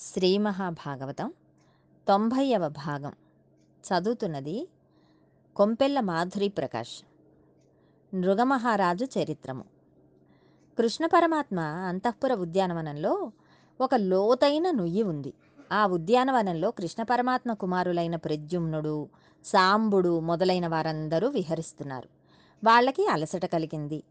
శ్రీ మహాభాగవతం తొంభైవ భాగం. చదువుతున్నది కొంపెల్ల మాధురి ప్రకాష్. నృగమహారాజు చరిత్రము. కృష్ణ పరమాత్మ అంతఃపుర ఉద్యానవనంలో ఒక లోతైన నుయ్యి ఉంది. ఆ ఉద్యానవనంలో కృష్ణ పరమాత్మ కుమారులైన ప్రద్యుమ్నుడు సాంబుడు మొదలైన వారందరూ విహరిస్తున్నారు. వాళ్ళకి అలసట కలిగింది.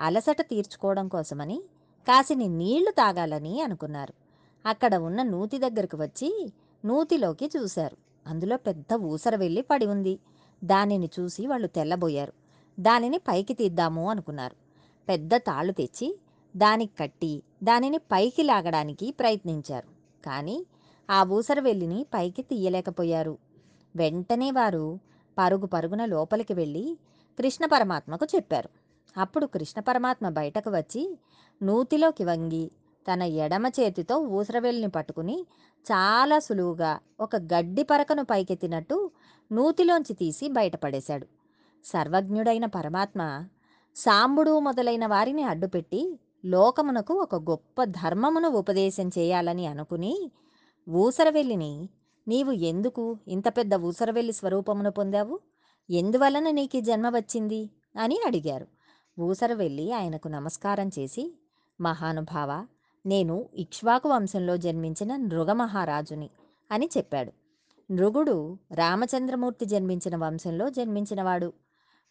అలసట తీర్చుకోవడం కోసమని కాసిని నీళ్ళు తాగాలని అనుకున్నారు. అక్కడ ఉన్న నూతి దగ్గరకు వచ్చి నూతిలోకి చూశారు. అందులో పెద్ద ఊసర వెళ్ళి పడి ఉంది. దానిని చూసి వాళ్ళు తెల్లబోయారు. దానిని పైకి తీద్దాము అనుకున్నారు. పెద్ద తాళ్ళు తెచ్చి దానికి కట్టి దానిని పైకి లాగడానికి ప్రయత్నించారు. కానీ ఆ ఊసరవెల్లిని పైకి తీయలేకపోయారు. వెంటనే వారు పరుగు పరుగున లోపలికి వెళ్ళి కృష్ణ పరమాత్మకు చెప్పారు. అప్పుడు కృష్ణ పరమాత్మ బయటకు వచ్చి నూతిలోకి వంగి తన ఎడమ చేతితో ఊసరవెల్లిని పట్టుకుని చాలా సులువుగా ఒక గడ్డి పరకను పైకెత్తినట్టు నూతిలోంచి తీసి బయటపడేశాడు. సర్వజ్ఞుడైన పరమాత్మ సాంబుడు మొదలైన వారిని అడ్డుపెట్టి లోకమునకు ఒక గొప్ప ధర్మమును ఉపదేశం చేయాలని అనుకుని ఊసరవెల్లిని నీవు ఎందుకు ఇంత పెద్ద ఊసరవెల్లి స్వరూపమును పొందావు? ఎందువలన నీకు జన్మ వచ్చింది? అని అడిగారు. ఊసరవెల్లి ఆయనకు నమస్కారం చేసి మహానుభావ నేను ఇక్ష్వాకు వంశంలో జన్మించిన నృగమహారాజుని అని చెప్పాడు. నృగుడు రామచంద్రమూర్తి జన్మించిన వంశంలో జన్మించినవాడు.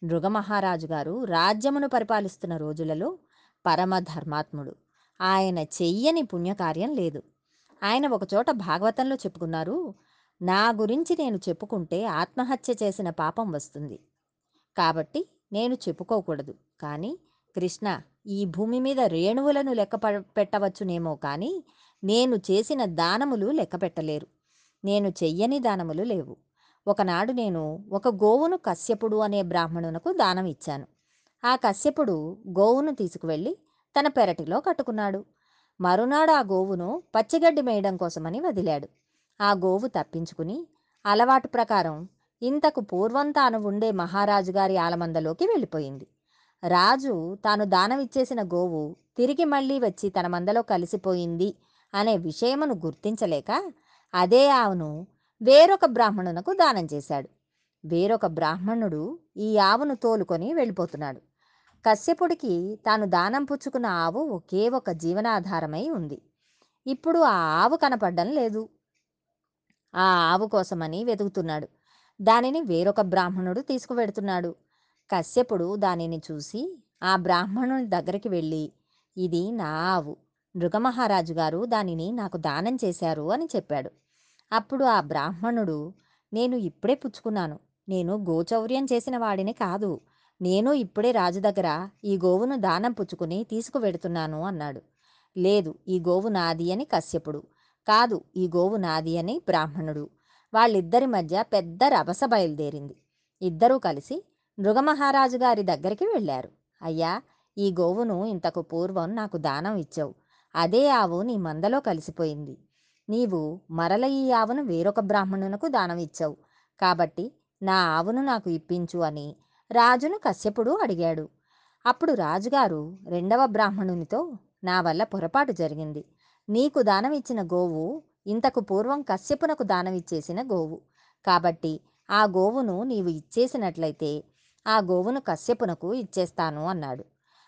నృగమహారాజు గారు రాజ్యమును పరిపాలిస్తున్న రోజులలో పరమ ధర్మాత్ముడు ఆయన చెయ్యని పుణ్యకార్యం లేదు. ఆయన ఒకచోట భాగవతంలో చెప్పుకున్నారు నా గురించి నేను చెప్పుకుంటే ఆత్మహత్య చేసిన పాపం వస్తుంది. కాబట్టి నేను చెప్పుకోకూడదు. కానీ కృష్ణ ఈ భూమి మీద రేణువులను లెక్క పెట్టవచ్చునేమో కానీ నేను చేసిన దానములు లెక్క పెట్టలేరు. నేను చెయ్యని దానములు లేవు. ఒకనాడు నేను ఒక గోవును కశ్యపుడు అనే బ్రాహ్మణునకు దానం ఇచ్చాను. ఆ కశ్యపుడు గోవును తీసుకువెళ్ళి తన పెరటిలో కట్టుకున్నాడు. మరునాడు ఆ గోవును పచ్చిగడ్డి మేయడం కోసమని వదిలాడు. ఆ గోవు తప్పించుకుని అలవాటు ప్రకారం ఇంతకు పూర్వం తాను ఉండే మహారాజు గారి ఆలమందలోకి వెళ్ళిపోయింది. రాజు తాను దానం ఇచ్చేసిన గోవు తిరిగి మళ్ళీ వచ్చి తన మందలో కలిసిపోయింది అనే విషయమును గుర్తించలేక అదే ఆవును వేరొక బ్రాహ్మణునకు దానం చేశాడు. వేరొక బ్రాహ్మణుడు ఈ ఆవును తోలుకొని వెళ్ళిపోతున్నాడు. కశ్యపుడికి తాను దానం పుచ్చుకున్న ఆవు ఒకే ఒక జీవనాధారమై ఉంది. ఇప్పుడు ఆ ఆవు కనపడడం లేదు. ఆ ఆవు కోసమని వెతుకుతున్నాడు. దానిని వేరొక బ్రాహ్మణుడు తీసుకువెడుతున్నాడు. కశ్యపుడు దానిని చూసి ఆ బ్రాహ్మణుని దగ్గరికి వెళ్ళి ఇది నా ఆవు. నృగమహారాజు గారు దానిని నాకు దానం చేశారు అని చెప్పాడు. అప్పుడు ఆ బ్రాహ్మణుడు నేను ఇప్పుడే పుచ్చుకున్నాను. నేను గోచౌర్యం చేసిన వాడిని కాదు. నేను ఇప్పుడే రాజు దగ్గర ఈ గోవును దానం పుచ్చుకుని తీసుకువెడుతున్నాను అన్నాడు. లేదు ఈ గోవు నాది అని కశ్యపుడు కాదు ఈ గోవు నాది అని బ్రాహ్మణుడు. వాళ్ళిద్దరి మధ్య పెద్ద రభస బయలుదేరింది. ఇద్దరూ కలిసి మృగమహారాజు గారి దగ్గరికి వెళ్ళారు. అయ్యా ఈ గోవును ఇంతకు పూర్వం నాకు దానం ఇచ్చావు. అదే ఆవు నీ మందలో కలిసిపోయింది. నీవు మరల ఈ ఆవును వేరొక బ్రాహ్మణునకు దానం ఇచ్చావు. కాబట్టి నా ఆవును నాకు ఇప్పించు అని రాజును కశ్యపుడు అడిగాడు. అప్పుడు రాజుగారు రెండవ బ్రాహ్మణునితో నా వల్ల పొరపాటు జరిగింది. నీకు దానం ఇచ్చిన గోవు ఇంతకు పూర్వం కశ్యపునకు దానం ఇచ్చేసిన గోవు. కాబట్టి ఆ గోవును నీవు ఇచ్చేసినట్లయితే ఆ గోవును కశ్యపునకు ఇచ్చేస్తాను అన్నాడు.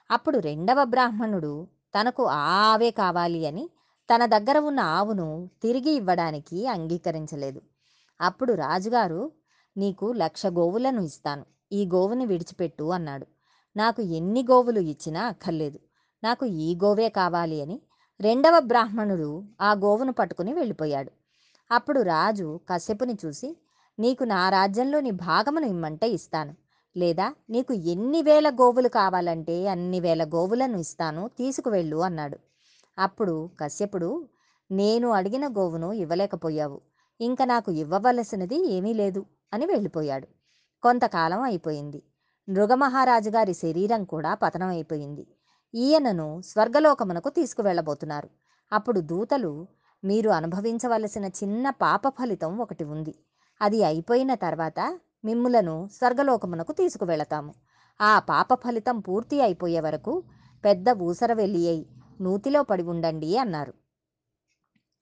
అప్పుడు రెండవ బ్రాహ్మణుడు తనకు ఆ ఆవే కావాలి అని తన దగ్గర ఉన్న ఆవును తిరిగి ఇవ్వడానికి అంగీకరించలేదు. అప్పుడు రాజుగారు నీకు లక్ష గోవులను ఇస్తాను. ఈ గోవుని విడిచిపెట్టు అన్నాడు. నాకు ఎన్ని గోవులు ఇచ్చినా అక్కర్లేదు. నాకు ఈ గోవే కావాలి అని రెండవ బ్రాహ్మణుడు ఆ గోవును పట్టుకుని వెళ్ళిపోయాడు. అప్పుడు రాజు కశ్యపుని చూసి నీకు నా రాజ్యంలోని భాగమును ఇమ్మంటే ఇస్తాను. లేదా నీకు ఎన్ని వేల గోవులు కావాలంటే అన్ని వేల గోవులను ఇస్తాను తీసుకువెళ్ళు అన్నాడు. అప్పుడు కశ్యపుడు నేను అడిగిన గోవును ఇవ్వలేకపోయావు. ఇంకా నాకు ఇవ్వవలసినది ఏమీ లేదు అని వెళ్ళిపోయాడు. కొంతకాలం అయిపోయింది. మృగమహారాజు గారి శరీరం కూడా పతనం అయిపోయింది. ఈయనను స్వర్గలోకమునకు తీసుకువెళ్ళబోతున్నారు. అప్పుడు దూతలు మీరు అనుభవించవలసిన చిన్న పాప ఫలితం ఒకటి ఉంది. అది అయిపోయిన తర్వాత మిమ్ములను స్వర్గలోకమునకు తీసుకువెళతాము. ఆ పాప ఫలితం పూర్తి అయిపోయే వరకు పెద్ద ఊసర వెళ్ళి అయి నూతిలో పడి ఉండండి అన్నారు.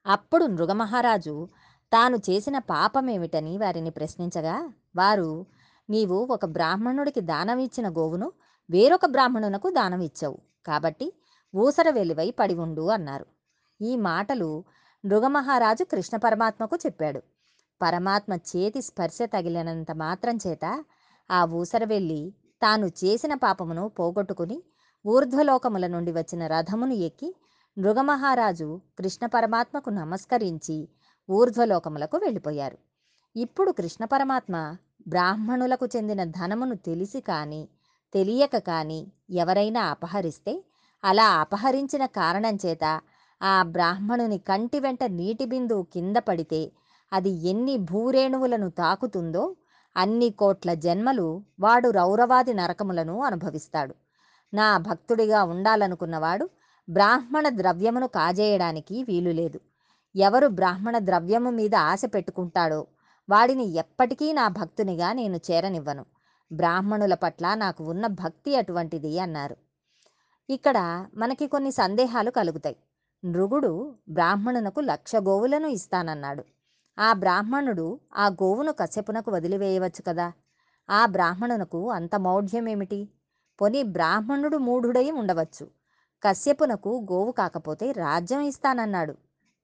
అప్పుడు నృగమహారాజు తాను చేసిన పాపమేమిటని వారిని ప్రశ్నించగా వారు నీవు ఒక బ్రాహ్మణుడికి దానం ఇచ్చిన గోవును వేరొక బ్రాహ్మణునకు దానం ఇచ్చావు కాబట్టి ఊసర వెలివై పడి ఉండు అన్నారు. ఈ మాటలు నృగమహారాజు కృష్ణ పరమాత్మకు చెప్పాడు. పరమాత్మ చేతి స్పర్శ తగిలినంత మాత్రం చేత ఆ ఊసర వెళ్ళి తాను చేసిన పాపమును పోగొట్టుకుని ఊర్ధ్వలోకముల నుండి వచ్చిన రథమును ఎక్కి మృగమహారాజు కృష్ణ పరమాత్మకు నమస్కరించి ఊర్ధ్వలోకములకు వెళ్ళిపోయారు. ఇప్పుడు కృష్ణ పరమాత్మ బ్రాహ్మణులకు చెందిన ధనమును తెలిసి కానీ తెలియక కానీ ఎవరైనా అపహరిస్తే అలా అపహరించిన కారణం చేత ఆ బ్రాహ్మణుని కంటి వెంట నీటి బిందువు కింద పడితే అది ఎన్ని భూరేణువులను తాకుతుందో అన్ని కోట్ల జన్మలు వాడు రౌరవాది నరకములను అనుభవిస్తాడు. నా భక్తుడిగా ఉండాలనుకున్నవాడు బ్రాహ్మణ ద్రవ్యమును కాజేయడానికి వీలు లేదు ఎవరు బ్రాహ్మణ ద్రవ్యము మీద ఆశ పెట్టుకుంటాడో వాడిని ఎప్పటికీ నా భక్తునిగా నేను చేరనివ్వను. బ్రాహ్మణుల పట్ల నాకు ఉన్న భక్తి అటువంటిది అన్నారు. ఇక్కడ మనకి కొన్ని సందేహాలు కలుగుతాయి. నృగుడు బ్రాహ్మణునకు లక్ష గోవులను ఇస్తానన్నాడు. ఆ బ్రాహ్మణుడు ఆ గోవును కశ్యపునకు వదిలివేయవచ్చు కదా? ఆ బ్రాహ్మణునకు అంత మౌఢ్యమేమిటి? పొని బ్రాహ్మణుడు మూఢుడై ఉండవచ్చు. కశ్యపునకు గోవు కాకపోతే రాజ్యం ఇస్తానన్నాడు.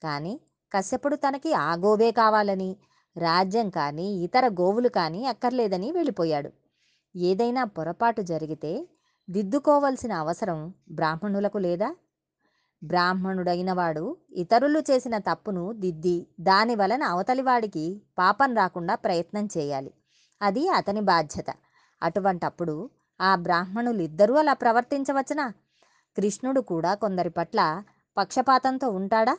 కానీ కశ్యపుడు తనకి ఆ గోవే కావాలని రాజ్యం కానీ ఇతర గోవులు కానీ అక్కర్లేదని వెళ్ళిపోయాడు. ఏదైనా పొరపాటు జరిగితే దిద్దుకోవలసిన అవసరం బ్రాహ్మణులకు లేదా? బ్రాహ్మణుడైన వాడు ఇతరులు చేసిన తప్పును దిద్ది దాని వలన అవతలివాడికి పాపం రాకుండా ప్రయత్నం చేయాలి. అది అతని బాధ్యత. అటువంటప్పుడు ఆ బ్రాహ్మణులు ఇద్దరూ అలా ప్రవర్తించవచ్చునా? కృష్ణుడు కూడా కొందరి పట్ల పక్షపాతంతో ఉంటాడా?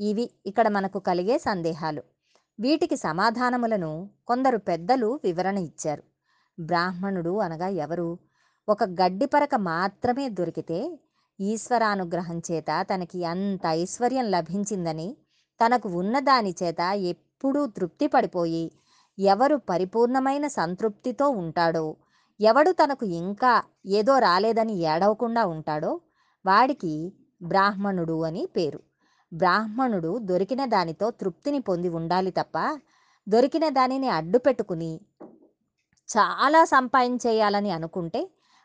ఇవి ఇక్కడ మనకు కలిగే సందేహాలు. వీటికి సమాధానములను కొందరు పెద్దలు వివరణ ఇచ్చారు. బ్రాహ్మణుడు అనగా ఎవరు? ఒక గడ్డిపరక మాత్రమే దొరికితే ఈశ్వరానుగ్రహం చేత తనకి అంత ఐశ్వర్యం లభించిందని తనకు ఉన్నదాని చేత ఎప్పుడూ తృప్తి పడిపోయి ఎవరు పరిపూర్ణమైన సంతృప్తితో ఉంటాడో ఎవడు తనకు ఇంకా ఏదో రాలేదని ఏడవకుండా ఉంటాడో వాడికి బ్రాహ్మణుడు అని పేరు. బ్రాహ్మణుడు దొరికిన దానితో తృప్తిని పొంది ఉండాలి తప్ప దొరికిన దానిని అడ్డు పెట్టుకుని చాలా సంపాదించేయాలని అనుకుంటే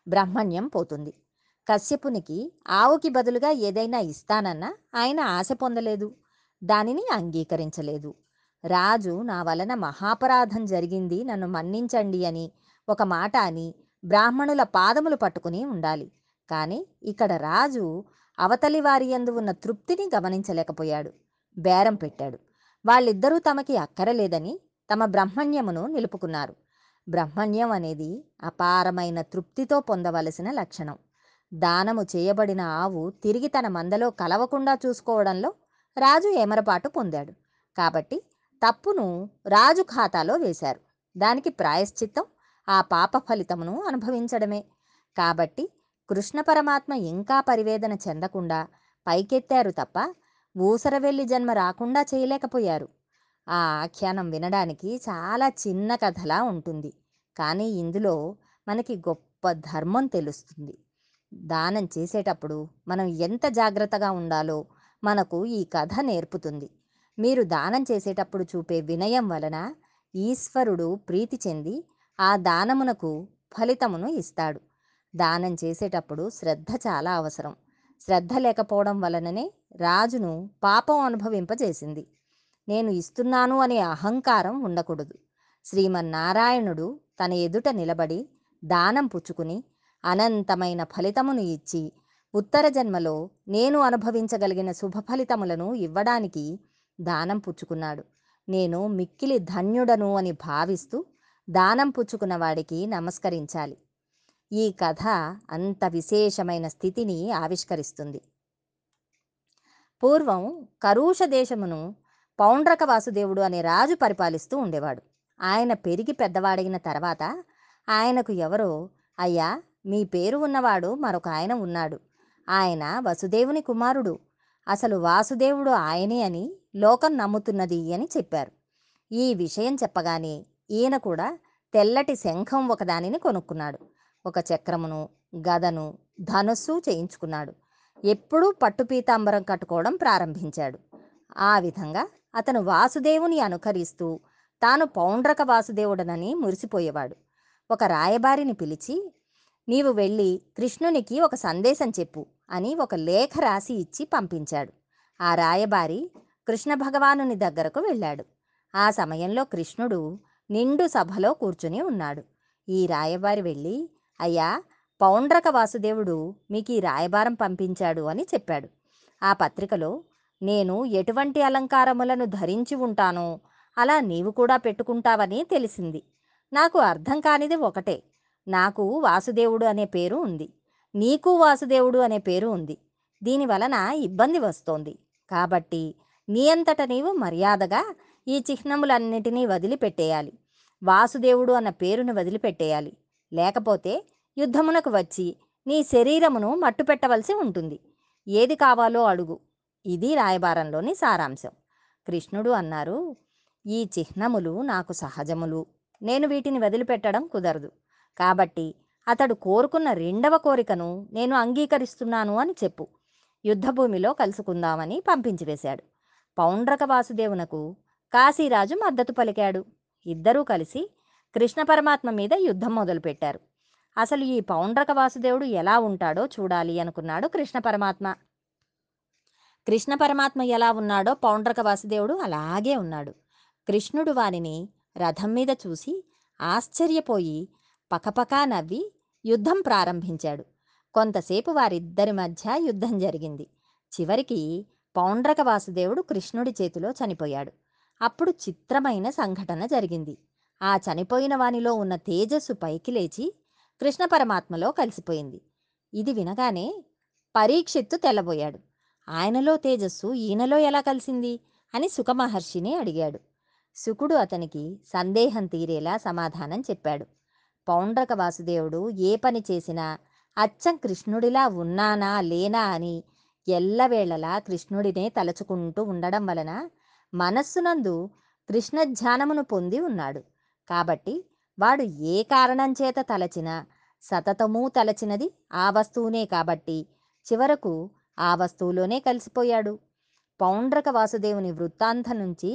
బ్రహ్మణ్యం పోతుంది. కశ్యపునికి ఆవుకి బదులుగా ఏదైనా ఇస్తానన్నా ఆయన ఆశ పొందలేదు. దానిని అంగీకరించలేదు. రాజు నా వలన మహాపరాధం జరిగింది నన్ను మన్నించండి అని ఒక మాట అని బ్రాహ్మణుల పాదములు పట్టుకుని ఉండాలి. కానీ ఇక్కడ రాజు అవతలి వారి యందు ఉన్న తృప్తిని గమనించలేకపోయాడు. బేరం పెట్టాడు. వాళ్ళిద్దరూ తమకి అక్కరలేదని తమ బ్రహ్మణ్యమును నిలుపుకున్నారు. బ్రహ్మణ్యం అనేది అపారమైన తృప్తితో పొందవలసిన లక్షణం. దానము చేయబడిన ఆవు తిరిగి తన మందలో కలవకుండా చూసుకోవడంలో రాజు ఏమరపాటు పొందాడు. కాబట్టి తప్పును రాజు ఖాతాలో వేశారు. దానికి ప్రాయశ్చిత్తం ఆ పాప ఫలితమును అనుభవించడమే. కాబట్టి కృష్ణ పరమాత్మ ఇంకా పరివేదన చెందకుండా పైకెత్తారు తప్ప ఊసరవెల్లి జన్మ రాకుండా చేయలేకపోయారు. ఆ ఆఖ్యానం వినడానికి చాలా చిన్న కథలా ఉంటుంది. కానీ ఇందులో మనకి గొప్ప ధర్మం తెలుస్తుంది. దానం చేసేటప్పుడు మనం ఎంత జాగ్రత్తగా ఉండాలో మనకు ఈ కథ నేర్పుతుంది. మీరు దానం చేసేటప్పుడు చూపే వినయం వలన ఈశ్వరుడు ప్రీతి చెంది ఆ దానమునకు ఫలితమును ఇస్తాడు. దానం చేసేటప్పుడు శ్రద్ధ చాలా అవసరం. శ్రద్ధ లేకపోవడం వలననే రాజును పాపం అనుభవింపజేసింది. నేను ఇస్తున్నాను అనే అహంకారం ఉండకూడదు. శ్రీమన్నారాయణుడు తన ఎదుట నిలబడి దానం పుచ్చుకుని అనంతమైన ఫలితమును ఇచ్చి ఉత్తర జన్మలో నేను అనుభవించగలిగిన శుభ ఫలితములను ఇవ్వడానికి దానం పుచ్చుకున్నాడు. నేను మిక్కిలి ధన్యుడను అని భావిస్తూ దానం పుచ్చుకున్న వాడికి నమస్కరించాలి. ఈ కథ అంత విశేషమైన స్థితిని ఆవిష్కరిస్తుంది. పూర్వం కరూష దేశమును పౌండ్రక వాసుదేవుడు అనే రాజు పరిపాలిస్తూ ఉండేవాడు. ఆయన పెరిగి పెద్దవాడైన తర్వాత ఆయనకు ఎవరో అయ్యా మీ పేరు ఉన్నవాడు మరొక ఆయన ఉన్నాడు. ఆయన వసుదేవుని కుమారుడు. అసలు వాసుదేవుడు ఆయనే అని లోకం నమ్ముతున్నది అని చెప్పారు. ఈ విషయం చెప్పగానే ఈయన కూడా తెల్లటి శంఖం ఒకదానిని కొనుక్కున్నాడు. ఒక చక్రమును గదను ధనుస్సు చేయించుకున్నాడు. ఎప్పుడూ పట్టు పీతాంబరం కట్టుకోవడం ప్రారంభించాడు. ఆ విధంగా అతను వాసుదేవుని అనుకరిస్తూ తాను పౌండ్రక వాసుదేవుడనని మురిసిపోయేవాడు. ఒక రాయబారిని పిలిచి నీవు వెళ్ళి కృష్ణునికి ఒక సందేశం చెప్పు అని ఒక లేఖ రాసి ఇచ్చి పంపించాడు. ఆ రాయబారి కృష్ణ భగవానుని దగ్గరకు వెళ్ళాడు. ఆ సమయంలో కృష్ణుడు నిండు సభలో కూర్చుని ఉన్నాడు. ఈ రాయబారి వెళ్ళి అయ్యా పౌండ్రక వాసుదేవుడు మీకు ఈ రాయబారం పంపించాడు అని చెప్పాడు. ఆ పత్రికలో నేను ఎటువంటి అలంకారములను ధరించి ఉంటానో అలా నీవు కూడా పెట్టుకుంటావని తెలిసింది. నాకు అర్థం కానిది ఒకటే. నాకు వాసుదేవుడు అనే పేరు ఉంది. నీకు వాసుదేవుడు అనే పేరు ఉంది. దీని వలన ఇబ్బంది వస్తోంది. కాబట్టి నీ అంతట నీవు మర్యాదగా ఈ చిహ్నములన్నిటినీ వదిలిపెట్టేయాలి. వాసుదేవుడు అన్న పేరును వదిలిపెట్టేయాలి. లేకపోతే యుద్ధమునకు వచ్చి నీ శరీరమును మట్టు పెట్టవలసి ఉంటుంది. ఏది కావాలో అడుగు. ఇది రాయబారంలోని సారాంశం. కృష్ణుడు అన్నారు ఈ చిహ్నములు నాకు సహజములు. నేను వీటిని వదిలిపెట్టడం కుదరదు. కాబట్టి అతడు కోరుకున్న రెండవ కోరికను నేను అంగీకరిస్తున్నాను అని చెప్పు. యుద్ధభూమిలో కలుసుకుందామని పంపించివేశాడు పౌండ్రక వాసుదేవునకు కాశీరాజు మద్దతు పలికాడు. ఇద్దరూ కలిసి కృష్ణ పరమాత్మ మీద యుద్ధం మొదలుపెట్టారు. అసలు ఈ పౌండ్రక వాసుదేవుడు ఎలా ఉంటాడో చూడాలి అనుకున్నాడు కృష్ణ పరమాత్మ. కృష్ణ పరమాత్మ ఎలా ఉన్నాడో పౌండ్రక వాసుదేవుడు అలాగే ఉన్నాడు. కృష్ణుడు వానిని రథం మీద చూసి ఆశ్చర్యపోయి పకపకా నవ్వి యుద్ధం ప్రారంభించాడు. కొంతసేపు వారిద్దరి మధ్య యుద్ధం జరిగింది. చివరికి పౌండ్రక వాసుదేవుడు కృష్ణుడి చేతిలో చనిపోయాడు. అప్పుడు చిత్రమైన సంఘటన జరిగింది. ఆ చనిపోయిన వానిలో ఉన్న తేజస్సు పైకి లేచి కృష్ణ పరమాత్మలో కలిసిపోయింది. ఇది వినగానే పరీక్షిత్తు తెల్లబోయాడు. ఆయనలో తేజస్సు ఈయనలో ఎలా కలిసింది అని సుఖమహర్షిని అడిగాడు. శుకుడు అతనికి సందేహం తీరేలా సమాధానం చెప్పాడు. పౌండ్రక వాసుదేవుడు ఏ పని చేసినా అచ్చం కృష్ణుడిలా ఉన్నానా లేనా అని ఎల్లవేళలా కృష్ణుడినే తలచుకుంటూ ఉండడం వలన మనస్సునందు కృష్ణ ధ్యానమును పొంది ఉన్నాడు. కాబట్టి వాడు ఏ కారణం చేత తలచినా సతతమూ తలచినది ఆ వస్తువునే కాబట్టి చివరకు ఆ వస్తువులోనే కలిసిపోయాడు. పౌండ్రక వాసుదేవుని వృత్తాంతం నుంచి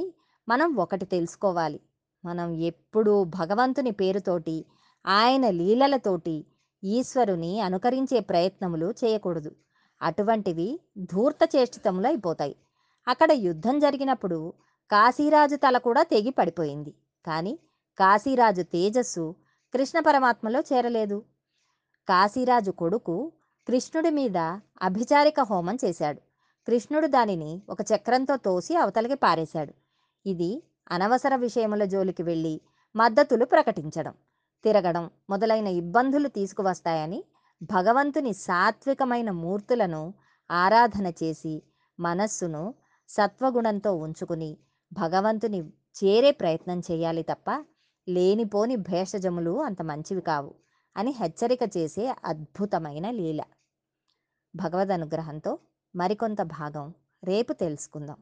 మనం ఒకటి తెలుసుకోవాలి. మనం ఎప్పుడూ భగవంతుని పేరుతోటి ఆయన లీలలతోటి ఈశ్వరుని అనుకరించే ప్రయత్నములు చేయకూడదు. అటువంటివి ధూర్త చేష్టితములు అయిపోతాయి అక్కడ యుద్ధం జరిగినప్పుడు కాశీరాజు తల కూడా తెగి పడిపోయింది. కానీ కాశీరాజు తేజస్సు కృష్ణ పరమాత్మలో చేరలేదు. కాశీరాజు కొడుకు కృష్ణుడి మీద అభిచారిక హోమం చేశాడు. కృష్ణుడు దానిని ఒక చక్రంతో తోసి అవతలికి పారేశాడు. ఇది అనవసర విషయముల జోలికి వెళ్ళి మద్దతులు ప్రకటించడం. తిరగడం మొదలైన ఇబ్బందులు తీసుకువస్తాయని భగవంతుని సాత్వికమైన మూర్తులను ఆరాధన చేసి మనస్సును సత్వగుణంతో ఉంచుకుని భగవంతుని చేరే ప్రయత్నం చేయాలి తప్ప లేనిపోని భేషజములు అంత మంచివి కావు అని హెచ్చరిక చేసే అద్భుతమైన లీల. భగవద్ అనుగ్రహంతో మరికొంత భాగం రేపు తెలుసుకుందాం.